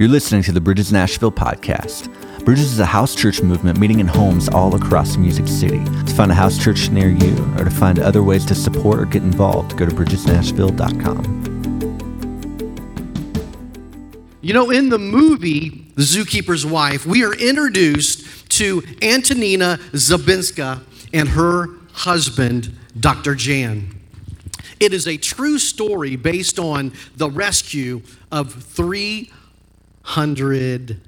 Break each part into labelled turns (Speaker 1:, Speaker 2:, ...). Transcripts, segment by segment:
Speaker 1: You're listening to the Bridges Nashville podcast. Bridges is a house church movement meeting in homes all across Music City. To find a house church near you or to find other ways to support or get involved, go to bridgesnashville.com.
Speaker 2: You know, in the movie, The Zookeeper's Wife, we are introduced to Antonina Zabinska and her husband, Dr. Jan. It is a true story based on the rescue of three hundred.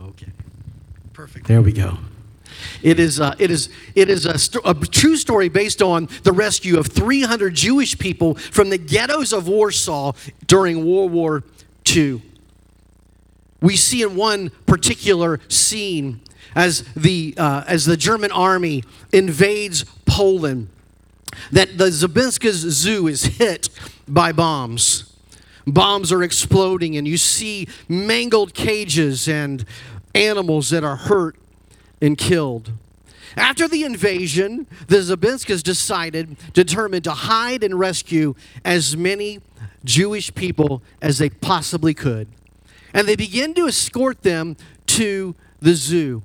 Speaker 2: Okay, perfect. There we go. It is, uh, it is, it is a, st- a, true story based on the rescue of 300 Jewish people from the ghettos of Warsaw during World War II. We see in one particular scene as the, uh, as the German army invades Poland that the Zabinska's zoo is hit by bombs bombs are exploding and you see mangled cages and animals that are hurt and killed. After the invasion, the Zabinskas decided, determined to hide and rescue as many Jewish people as they possibly could. And they begin to escort them to the zoo.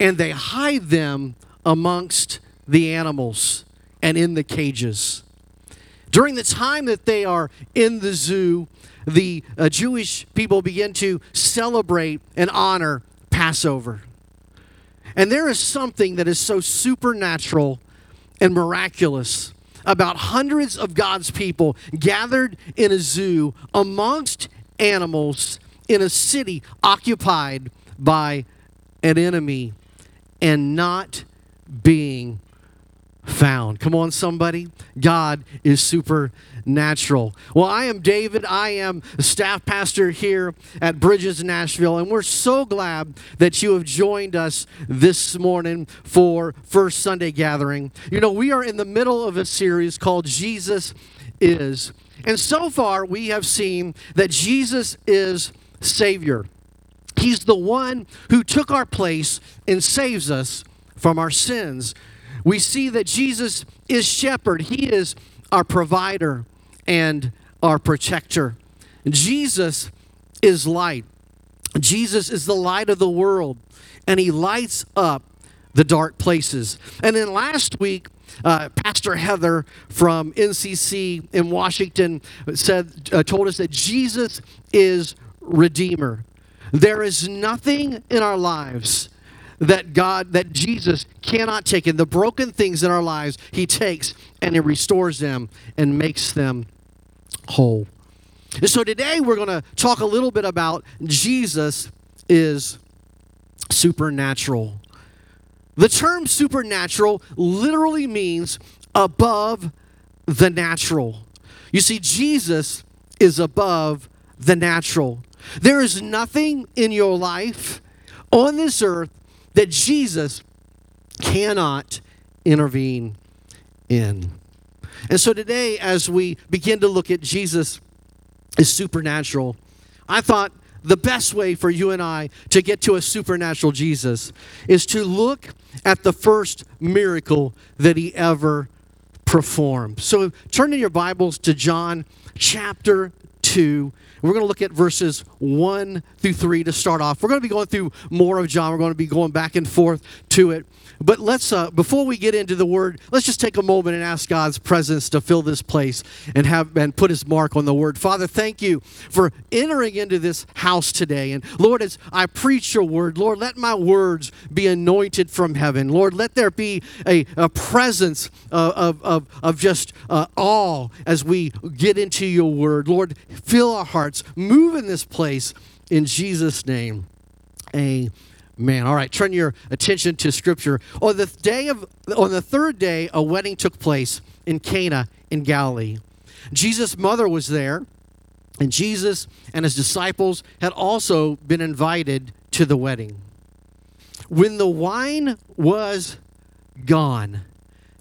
Speaker 2: And they hide them amongst the animals and in the cages. During the time that they are in the zoo, the uh, Jewish people begin to celebrate and honor Passover. And there is something that is so supernatural and miraculous about hundreds of God's people gathered in a zoo amongst animals in a city occupied by an enemy and not being found. Come on, somebody. God is supernatural. Well, I am David. I am the staff pastor here at Bridges Nashville, and we're so glad that you have joined us this morning for First Sunday Gathering. You know, we are in the middle of a series called Jesus Is. And so far, we have seen that Jesus is Savior. He's the one who took our place and saves us from our sins we see that Jesus is shepherd, He is our provider and our protector. Jesus is light. Jesus is the light of the world, and He lights up the dark places. And then last week, uh, Pastor Heather from NCC in Washington said, uh, told us that Jesus is Redeemer. There is nothing in our lives that God, that Jesus cannot take. And the broken things in our lives, He takes and He restores them and makes them whole. And so today we're going to talk a little bit about Jesus is supernatural. The term supernatural literally means above the natural. You see, Jesus is above the natural. There is nothing in your life on this earth that Jesus cannot intervene in. And so today, as we begin to look at Jesus as supernatural, I thought the best way for you and I to get to a supernatural Jesus is to look at the first miracle that he ever performed. So turn in your Bibles to John chapter 2. We're going to look at verses 1 through 3 to start off. We're going to be going through more of John. We're going to be going back and forth to it. But let's, uh, before we get into the word, let's just take a moment and ask God's presence to fill this place and have and put his mark on the word. Father, thank you for entering into this house today. And Lord, as I preach your word, Lord, let my words be anointed from heaven. Lord, let there be a, a presence of, of, of, just uh, awe as we get into your word. Lord, fill our hearts, move in this place in Jesus' name. Amen. All right, turn your attention to scripture. On the day of on the third day, a wedding took place in Cana in Galilee. Jesus' mother was there, and Jesus and his disciples had also been invited to the wedding. When the wine was gone,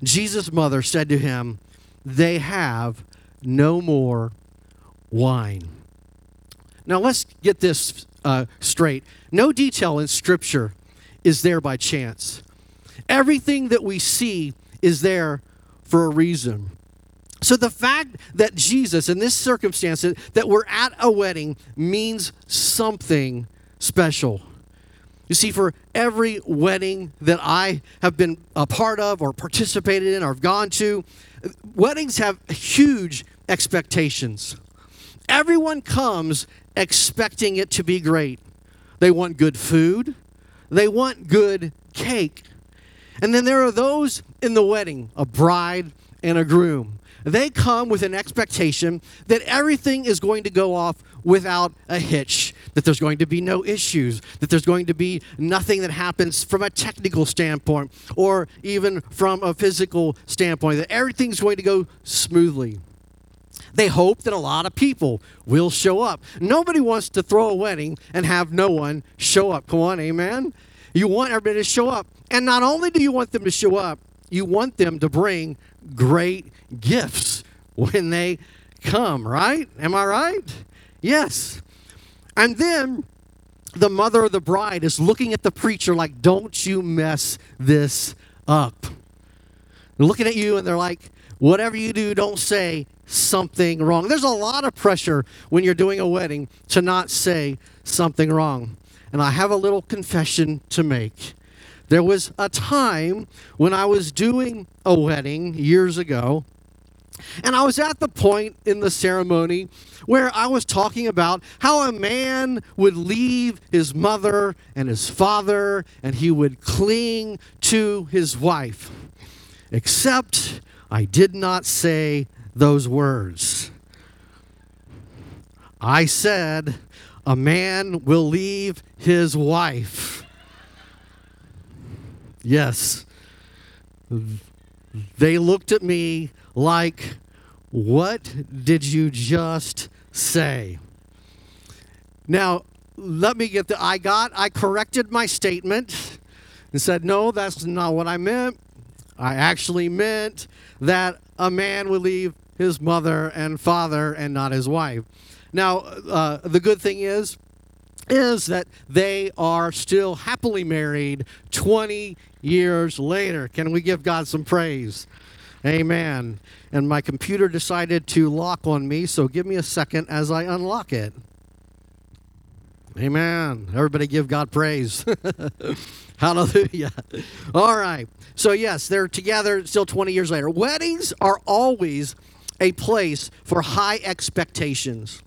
Speaker 2: Jesus' mother said to him, They have no more wine. Now let's get this uh, straight. No detail in Scripture is there by chance. Everything that we see is there for a reason. So the fact that Jesus, in this circumstance, that we're at a wedding means something special. You see, for every wedding that I have been a part of or participated in or have gone to, weddings have huge expectations. Everyone comes expecting it to be great. They want good food, they want good cake. And then there are those in the wedding, a bride and a groom. They come with an expectation that everything is going to go off without a hitch, that there's going to be no issues, that there's going to be nothing that happens from a technical standpoint or even from a physical standpoint, that everything's going to go smoothly. They hope that a lot of people will show up. Nobody wants to throw a wedding and have no one show up. Come on, amen? You want everybody to show up. And not only do you want them to show up, you want them to bring great gifts when they come, right? Am I right? Yes. And then the mother of the bride is looking at the preacher like, don't you mess this up. They're looking at you and they're like, whatever you do, don't say something wrong. There's a lot of pressure when you're doing a wedding to not say something wrong. And I have a little confession to make. There was a time when I was doing a wedding years ago, and I was at the point in the ceremony where I was talking about how a man would leave his mother and his father and he would cling to his wife. Except I did not say those words. I said, a man will leave his wife Yes. They looked at me like, What did you just say? Now, let me get the. I got, I corrected my statement and said, No, that's not what I meant. I actually meant that a man would leave his mother and father and not his wife. Now, uh, the good thing is, is that they are still happily married 20 years later. Can we give God some praise? Amen. And my computer decided to lock on me, so give me a second as I unlock it. Amen. Everybody give God praise. Hallelujah. All right. So, yes, they're together still 20 years later. Weddings are always a place for high expectations.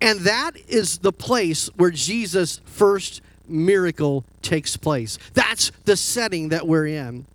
Speaker 2: And that is the place where Jesus' first miracle takes place. That's the setting that we're in.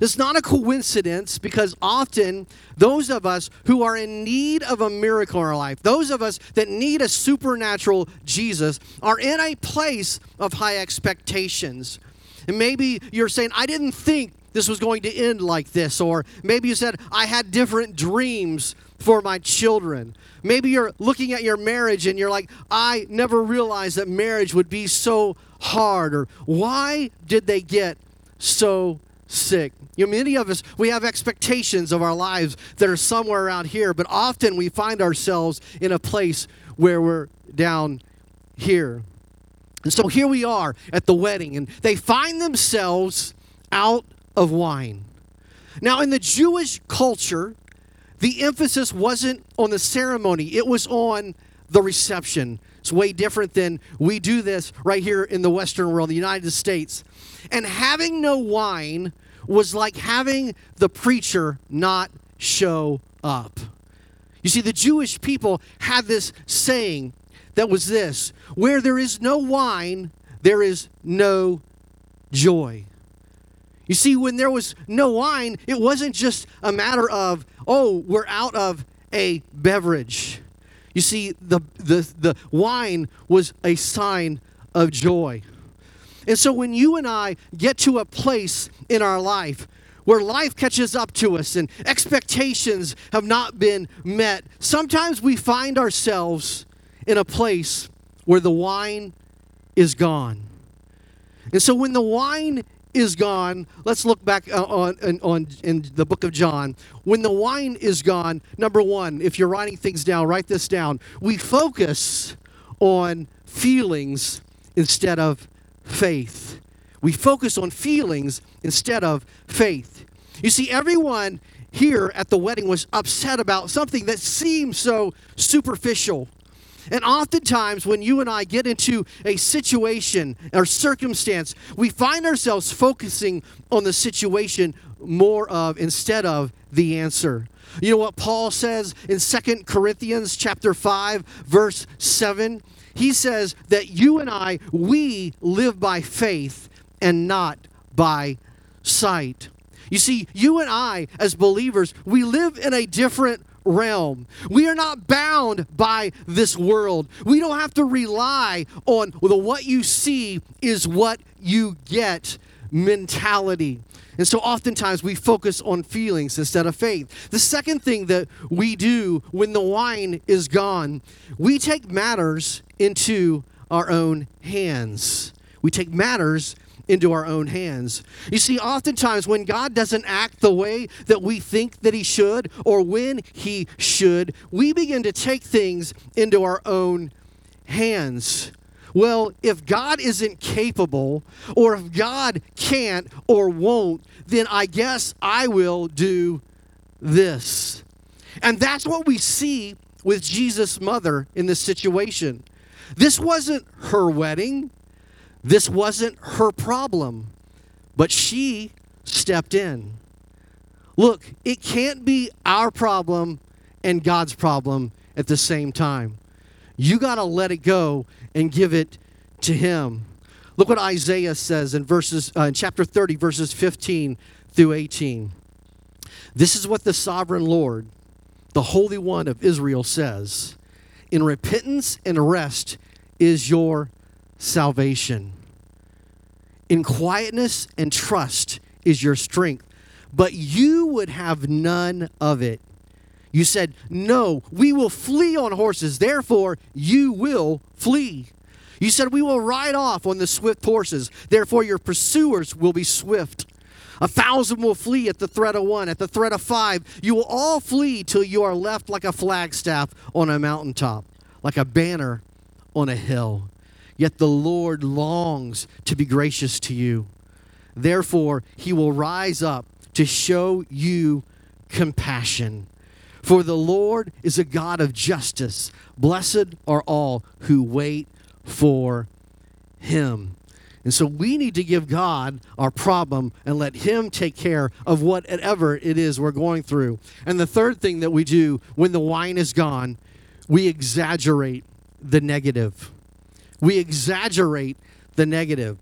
Speaker 2: It's not a coincidence because often those of us who are in need of a miracle in our life, those of us that need a supernatural Jesus, are in a place of high expectations. And maybe you're saying, I didn't think this was going to end like this. Or maybe you said, I had different dreams for my children. Maybe you're looking at your marriage and you're like, I never realized that marriage would be so hard. Or why did they get so sick? You know, many of us, we have expectations of our lives that are somewhere around here, but often we find ourselves in a place where we're down here. And so here we are at the wedding, and they find themselves out of wine. Now, in the Jewish culture, the emphasis wasn't on the ceremony, it was on the reception. It's way different than we do this right here in the Western world, the United States. And having no wine was like having the preacher not show up. You see, the Jewish people had this saying that was this where there is no wine, there is no joy. You see, when there was no wine, it wasn't just a matter of, oh, we're out of a beverage. You see, the, the, the wine was a sign of joy. And so when you and I get to a place in our life where life catches up to us and expectations have not been met, sometimes we find ourselves in a place where the wine is gone. And so when the wine is gone, let's look back uh, on, on, on, in the book of John. When the wine is gone, number one, if you're writing things down, write this down. We focus on feelings instead of faith. We focus on feelings instead of faith. You see, everyone here at the wedding was upset about something that seemed so superficial. And oftentimes, when you and I get into a situation or circumstance, we find ourselves focusing on the situation more of instead of the answer. You know what Paul says in Second Corinthians chapter 5 verse 7? He says that you and I we live by faith and not by sight. You see, you and I as believers, we live in a different realm. We are not bound by this world. We don't have to rely on the what you see is what you get mentality. And so oftentimes we focus on feelings instead of faith. The second thing that we do when the wine is gone, we take matters into our own hands. We take matters into our own hands. You see, oftentimes when God doesn't act the way that we think that He should or when He should, we begin to take things into our own hands. Well, if God isn't capable, or if God can't or won't, then I guess I will do this. And that's what we see with Jesus' mother in this situation. This wasn't her wedding, this wasn't her problem, but she stepped in. Look, it can't be our problem and God's problem at the same time. You got to let it go and give it to him. Look what Isaiah says in verses uh, in chapter 30 verses 15 through 18. This is what the sovereign Lord, the Holy One of Israel says, in repentance and rest is your salvation. In quietness and trust is your strength, but you would have none of it. You said, No, we will flee on horses, therefore you will flee. You said, We will ride off on the swift horses, therefore your pursuers will be swift. A thousand will flee at the threat of one, at the threat of five. You will all flee till you are left like a flagstaff on a mountaintop, like a banner on a hill. Yet the Lord longs to be gracious to you. Therefore, he will rise up to show you compassion. For the Lord is a God of justice. Blessed are all who wait for him. And so we need to give God our problem and let Him take care of whatever it is we're going through. And the third thing that we do when the wine is gone, we exaggerate the negative. We exaggerate the negative.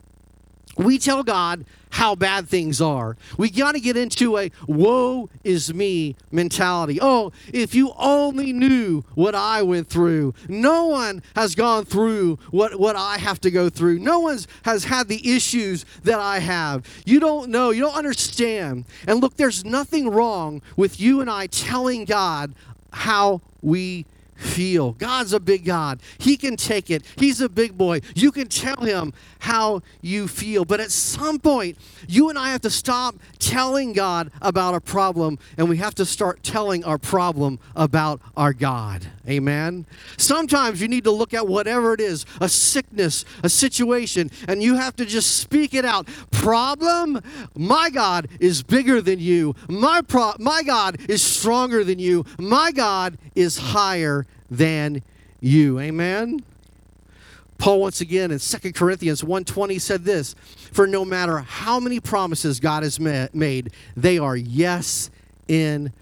Speaker 2: We tell God how bad things are. We got to get into a woe is me mentality. Oh, if you only knew what I went through. No one has gone through what, what I have to go through. No one has had the issues that I have. You don't know. You don't understand. And look, there's nothing wrong with you and I telling God how we feel. God's a big God. He can take it. He's a big boy. You can tell him how you feel. But at some point, you and I have to stop telling God about a problem and we have to start telling our problem about our God. Amen. Sometimes you need to look at whatever it is, a sickness, a situation, and you have to just speak it out. Problem? My God is bigger than you. My pro- my God is stronger than you. My God is higher than you. Amen. Paul once again in 2 Corinthians 1:20 said this, for no matter how many promises God has made, they are yes in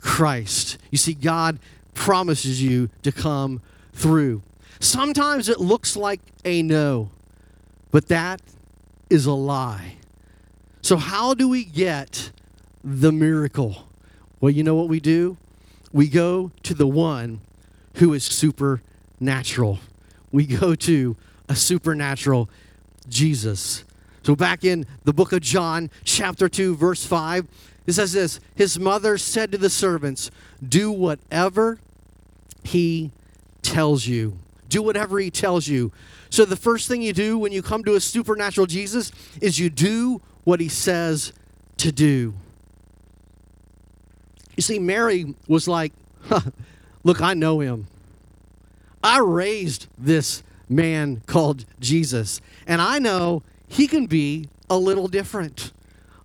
Speaker 2: Christ. You see God promises you to come through. Sometimes it looks like a no, but that is a lie. So how do we get the miracle? Well, you know what we do? We go to the one who is supernatural. We go to a supernatural Jesus. So, back in the book of John, chapter 2, verse 5, it says this His mother said to the servants, Do whatever he tells you. Do whatever he tells you. So, the first thing you do when you come to a supernatural Jesus is you do what he says to do. You see, Mary was like, Look, I know him. I raised this man called Jesus, and I know he can be a little different.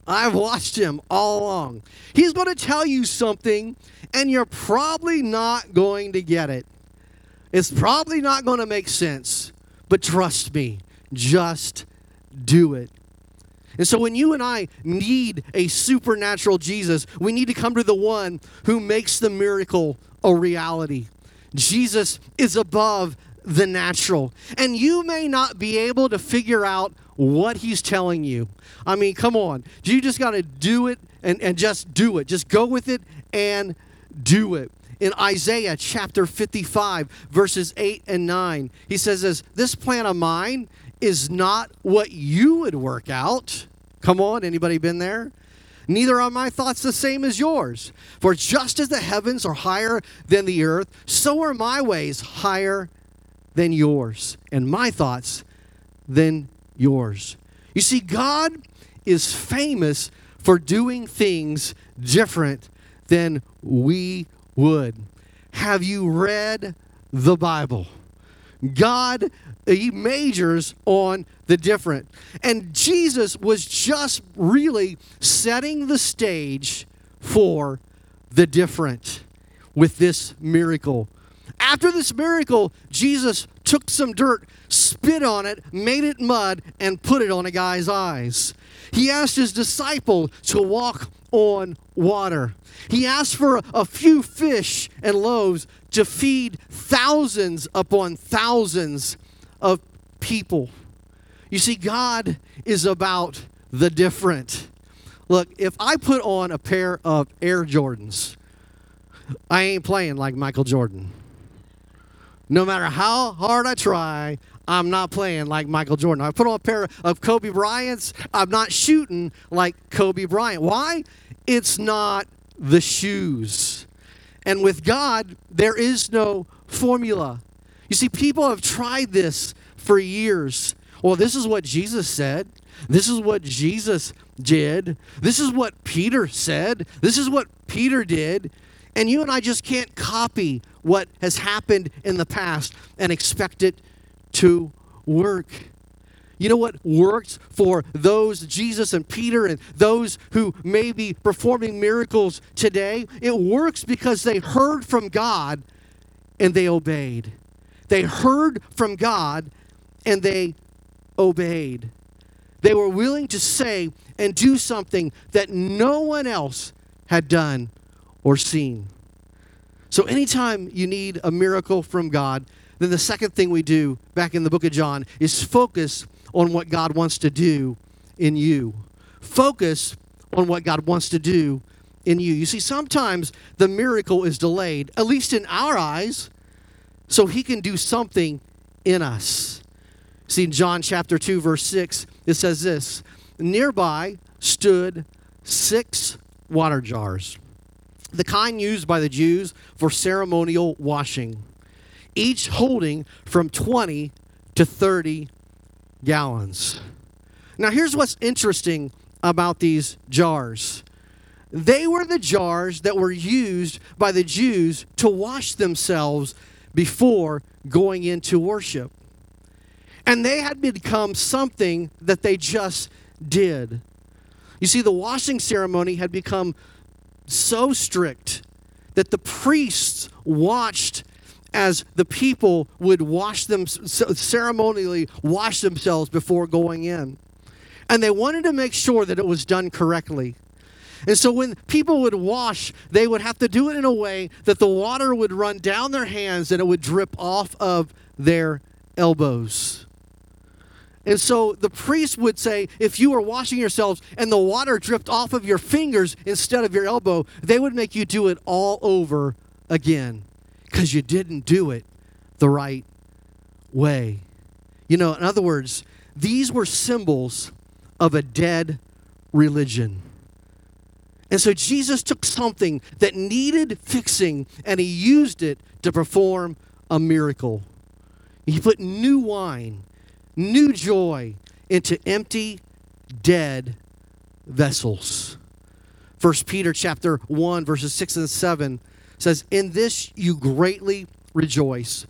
Speaker 2: I've watched him all along. He's going to tell you something, and you're probably not going to get it. It's probably not going to make sense, but trust me, just do it. And so when you and I need a supernatural Jesus, we need to come to the one who makes the miracle a reality. Jesus is above the natural. And you may not be able to figure out what he's telling you. I mean, come on. You just got to do it and, and just do it. Just go with it and do it. In Isaiah chapter 55, verses 8 and 9, he says this This plan of mine is not what you would work out. Come on, anybody been there? Neither are my thoughts the same as yours. For just as the heavens are higher than the earth, so are my ways higher than yours, and my thoughts than yours. You see, God is famous for doing things different than we would. Have you read the Bible? God, he majors on the different. And Jesus was just really setting the stage for the different with this miracle. After this miracle, Jesus took some dirt, spit on it, made it mud, and put it on a guy's eyes. He asked his disciple to walk on water. He asked for a few fish and loaves to feed thousands upon thousands of people. You see, God is about the different. Look, if I put on a pair of Air Jordans, I ain't playing like Michael Jordan. No matter how hard I try, I'm not playing like Michael Jordan. I put on a pair of Kobe Bryant's, I'm not shooting like Kobe Bryant. Why? It's not the shoes. And with God, there is no formula. You see, people have tried this for years. Well, this is what Jesus said. This is what Jesus did. This is what Peter said. This is what Peter did. And you and I just can't copy what has happened in the past and expect it to work. You know what worked for those, Jesus and Peter, and those who may be performing miracles today? It works because they heard from God and they obeyed. They heard from God and they obeyed. They were willing to say and do something that no one else had done or seen. So, anytime you need a miracle from God, then the second thing we do back in the book of John is focus on what God wants to do in you. Focus on what God wants to do in you. You see, sometimes the miracle is delayed, at least in our eyes, so He can do something in us. See, in John chapter 2, verse 6, it says this Nearby stood six water jars the kind used by the Jews for ceremonial washing, each holding from 20 to 30 gallons. Now, here's what's interesting about these jars they were the jars that were used by the Jews to wash themselves before going into worship. And they had become something that they just did. You see, the washing ceremony had become so strict that the priests watched as the people would wash them ceremonially wash themselves before going in and they wanted to make sure that it was done correctly and so when people would wash they would have to do it in a way that the water would run down their hands and it would drip off of their elbows and so the priest would say, if you were washing yourselves and the water dripped off of your fingers instead of your elbow, they would make you do it all over again because you didn't do it the right way. You know, in other words, these were symbols of a dead religion. And so Jesus took something that needed fixing and he used it to perform a miracle. He put new wine new joy into empty, dead vessels. First Peter chapter 1 verses 6 and 7 says, "In this you greatly rejoice,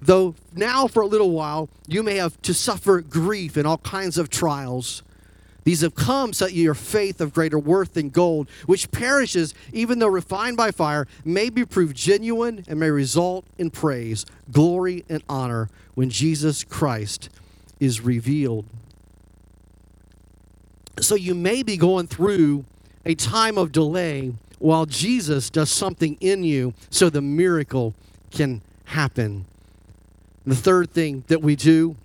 Speaker 2: though now for a little while you may have to suffer grief and all kinds of trials. These have come so that your faith of greater worth than gold, which perishes even though refined by fire, may be proved genuine and may result in praise, glory, and honor when Jesus Christ is revealed. So you may be going through a time of delay while Jesus does something in you so the miracle can happen. The third thing that we do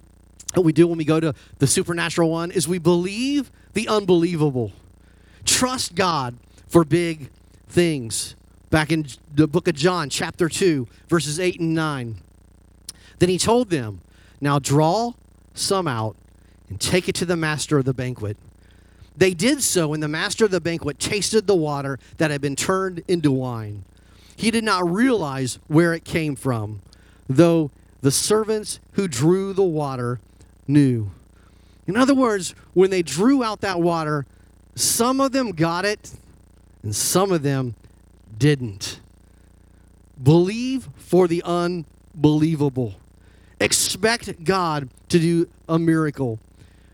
Speaker 2: what we do when we go to the supernatural one is we believe the unbelievable. Trust God for big things. Back in the book of John, chapter 2, verses 8 and 9. Then he told them, Now draw some out and take it to the master of the banquet. They did so, and the master of the banquet tasted the water that had been turned into wine. He did not realize where it came from, though the servants who drew the water knew. In other words, when they drew out that water, some of them got it and some of them didn't. Believe for the unbelievable. Expect God to do a miracle.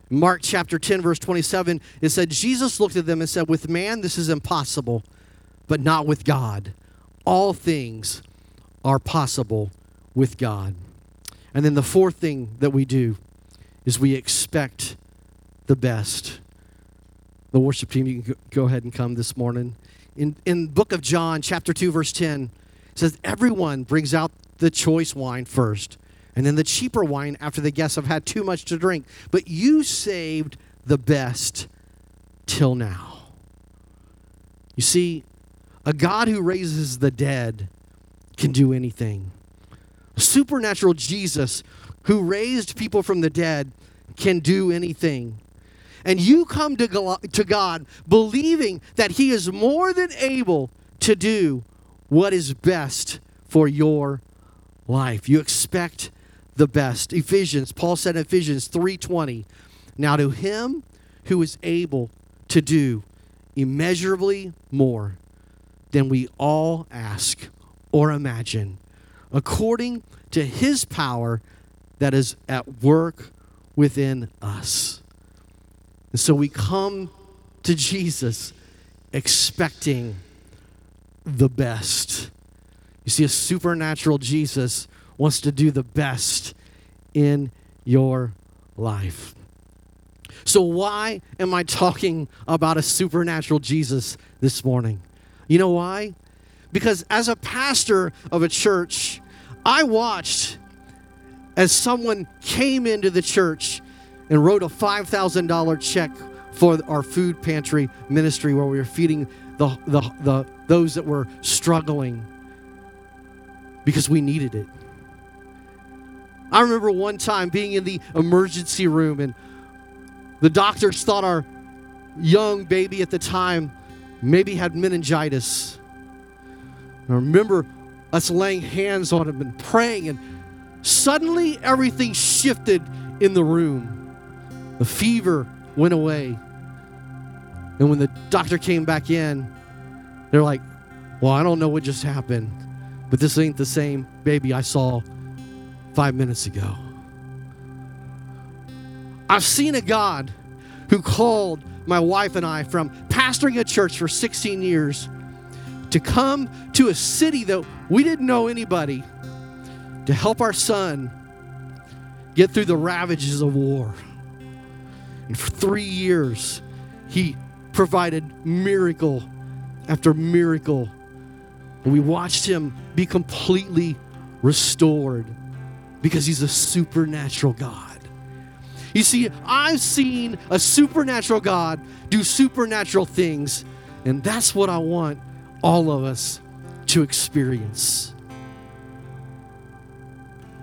Speaker 2: Mark chapter 10, verse 27, it said, Jesus looked at them and said, With man this is impossible, but not with God. All things are possible with God. And then the fourth thing that we do is we expect the best. The worship team, you can go ahead and come this morning. In, in book of John, chapter 2, verse 10, it says, Everyone brings out the choice wine first, and then the cheaper wine after the guests have had too much to drink. But you saved the best till now. You see, a God who raises the dead can do anything. A supernatural Jesus who raised people from the dead can do anything. And you come to to God believing that He is more than able to do what is best for your life. You expect the best. Ephesians, Paul said in Ephesians 3:20, now to him who is able to do immeasurably more than we all ask or imagine, according to his power that is at work within us. And so we come to Jesus expecting the best. You see, a supernatural Jesus wants to do the best in your life. So, why am I talking about a supernatural Jesus this morning? You know why? Because as a pastor of a church, I watched as someone came into the church and wrote a $5,000 check for our food pantry ministry where we were feeding the, the, the, those that were struggling because we needed it. I remember one time being in the emergency room and the doctors thought our young baby at the time maybe had meningitis. I remember us laying hands on him and praying and Suddenly, everything shifted in the room. The fever went away. And when the doctor came back in, they're like, Well, I don't know what just happened, but this ain't the same baby I saw five minutes ago. I've seen a God who called my wife and I from pastoring a church for 16 years to come to a city that we didn't know anybody to help our son get through the ravages of war. And for three years, he provided miracle after miracle. We watched him be completely restored because he's a supernatural God. You see, I've seen a supernatural God do supernatural things, and that's what I want all of us to experience.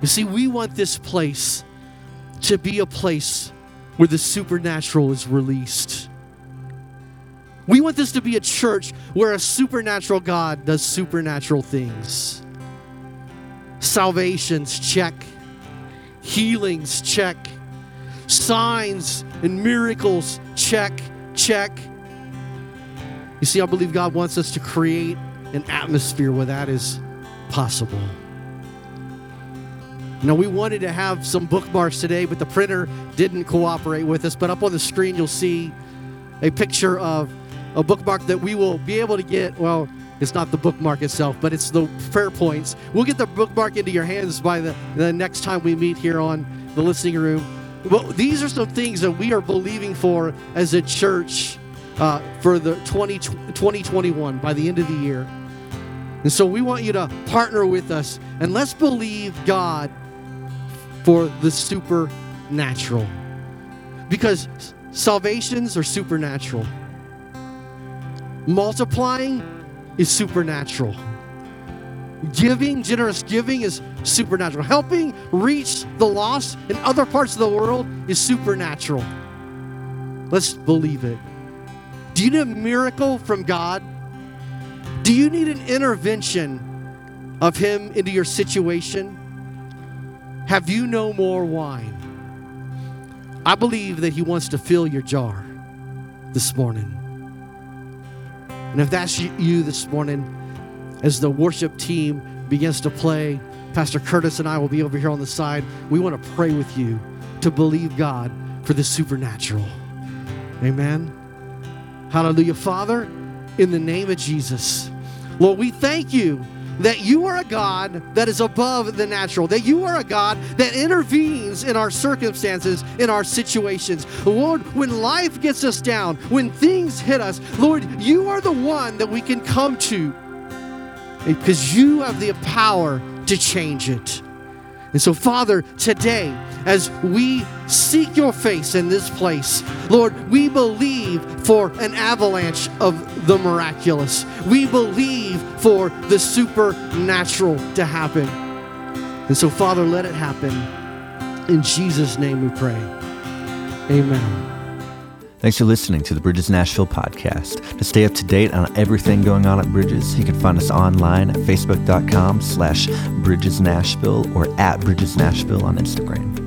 Speaker 2: You see, we want this place to be a place where the supernatural is released. We want this to be a church where a supernatural God does supernatural things. Salvations, check. Healings, check. Signs and miracles, check, check. You see, I believe God wants us to create an atmosphere where that is possible. Know, we wanted to have some bookmarks today, but the printer didn't cooperate with us. But up on the screen, you'll see a picture of a bookmark that we will be able to get. Well, it's not the bookmark itself, but it's the prayer points. We'll get the bookmark into your hands by the, the next time we meet here on the listening room. Well, these are some things that we are believing for as a church uh, for the 20, 2021 by the end of the year. And so we want you to partner with us and let's believe God for the supernatural. Because salvations are supernatural, multiplying is supernatural. Giving, generous giving is supernatural. Helping reach the lost in other parts of the world is supernatural. Let's believe it. Do you need a miracle from God? Do you need an intervention of Him into your situation? Have you no more wine? I believe that He wants to fill your jar this morning. And if that's you this morning, as the worship team begins to play, Pastor Curtis and I will be over here on the side. We want to pray with you to believe God for the supernatural. Amen. Hallelujah. Father, in the name of Jesus, Lord, we thank you that you are a God that is above the natural, that you are a God that intervenes in our circumstances, in our situations. Lord, when life gets us down, when things hit us, Lord, you are the one that we can come to because you have the power to change it. And so, Father, today, as we seek your face in this place, Lord, we believe for an avalanche of the miraculous. We believe for the supernatural to happen. And so, Father, let it happen. In Jesus' name we pray. Amen.
Speaker 1: Thanks for listening to the Bridges Nashville podcast. To stay up to date on everything going on at Bridges, you can find us online at facebook.com slash Bridges Nashville or at Bridges Nashville on Instagram.